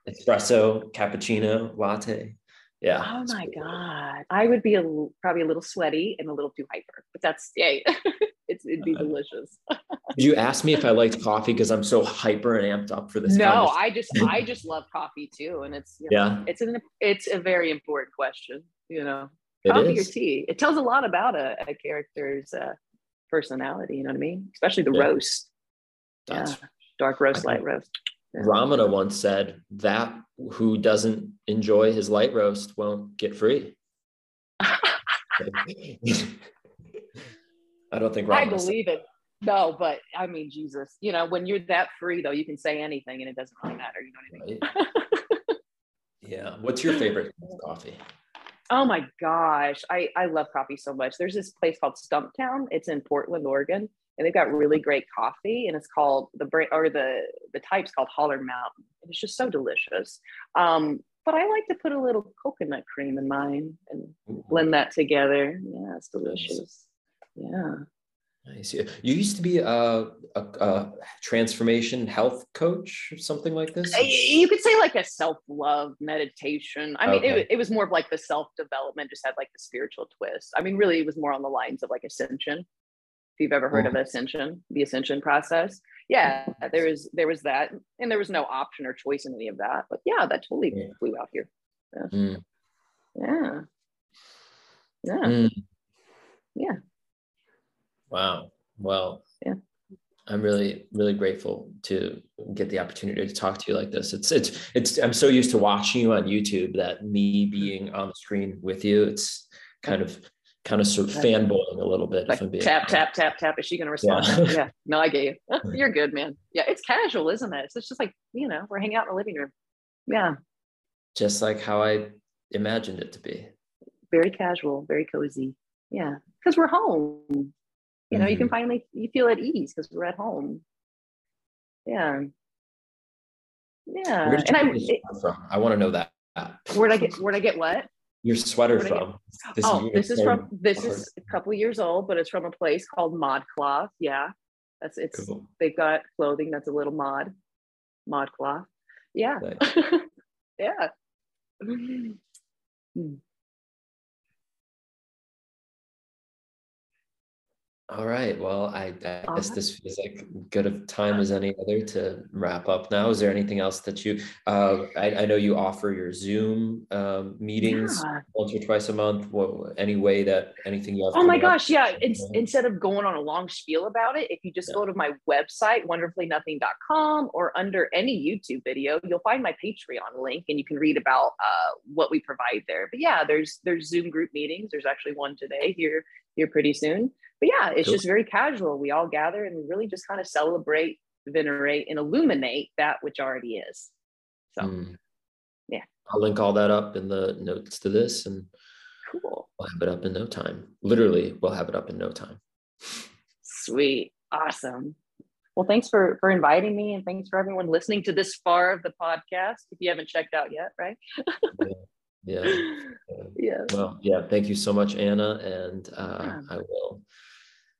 espresso, cappuccino, latte. Yeah. Oh my god, I would be a, probably a little sweaty and a little too hyper, but that's yay. it's it'd be uh, delicious. Did you ask me if I liked coffee because I'm so hyper and amped up for this? No, I just I just love coffee too, and it's you know, yeah, it's an it's a very important question. You know, coffee or tea. It tells a lot about a, a character's uh, personality. You know what I mean? Especially the yeah. roast. That's, yeah, dark roast, light roast. Yeah. Ramana once said that who doesn't enjoy his light roast won't get free. I don't think I believe it. No, but I mean, Jesus, you know, when you're that free though, you can say anything and it doesn't really matter. You know what I mean? yeah. What's your favorite coffee? Oh my gosh. I, I love coffee so much. There's this place called Stumptown. It's in Portland, Oregon. And they've got really great coffee. And it's called the brand or the the type's called Holler Mountain. It's just so delicious. Um, but I like to put a little coconut cream in mine and blend that together. Yeah, it's delicious. Yeah. Nice. You used to be a, a, a, transformation health coach or something like this? You could say like a self love meditation. I mean, okay. it, it was more of like the self development, just had like the spiritual twist. I mean, really, it was more on the lines of like ascension. If you've ever heard mm. of ascension, the ascension process. Yeah, there was there was that, and there was no option or choice in any of that. But yeah, that totally yeah. flew out here. Yeah. Mm. Yeah. Yeah. Mm. Yeah. Wow. Well, yeah. I'm really, really grateful to get the opportunity to talk to you like this. It's, it's, it's, I'm so used to watching you on YouTube that me being on the screen with you, it's kind of, kind of sort of fanboying a little bit. Like tap, tap, tap, tap. Is she going to respond? Yeah. yeah. No, I get you. You're good, man. Yeah. It's casual, isn't it? It's just like, you know, we're hanging out in the living room. Yeah. Just like how I imagined it to be. Very casual, very cozy. Yeah. Cause we're home you know mm-hmm. you can mm-hmm. finally you feel at ease because we're at home. Yeah. Yeah. And i from? I want to know that. Where'd i get where'd i get what? Your sweater from. This oh this is from this is a couple years old but it's from a place called ModCloth yeah. That's it's cool. they've got clothing that's a little mod ModCloth yeah. Nice. yeah All right. Well, I, I guess this feels like good of time as any other to wrap up now. Is there anything else that you, uh, I, I know you offer your Zoom um, meetings yeah. once or twice a month. What, any way that anything you have? Oh my gosh. Up? Yeah. It's, instead of going on a long spiel about it, if you just yeah. go to my website, wonderfullynothing.com or under any YouTube video, you'll find my Patreon link and you can read about uh, what we provide there. But yeah, there's, there's Zoom group meetings. There's actually one today here, here pretty soon but yeah, it's cool. just very casual. We all gather and we really just kind of celebrate, venerate, and illuminate that which already is. So, mm. yeah. I'll link all that up in the notes to this and cool. We'll have it up in no time. Literally, we'll have it up in no time. Sweet. Awesome. Well, thanks for for inviting me, and thanks for everyone listening to this far of the podcast. If you haven't checked out yet, right? yeah. Yeah. yeah. Well, yeah. Thank you so much, Anna, and uh, yeah. I will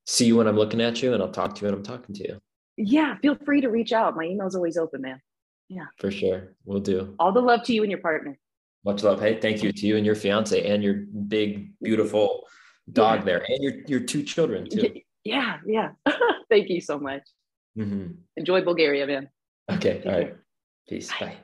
see you when I'm looking at you and I'll talk to you when I'm talking to you. Yeah, feel free to reach out. My email's always open, man. Yeah. For sure. We'll do. All the love to you and your partner. Much love. Hey, thank you to you and your fiance and your big, beautiful dog yeah. there and your, your two children too. Yeah, yeah. thank you so much. Mm-hmm. Enjoy Bulgaria, man. Okay. All right. Peace. Bye. Bye.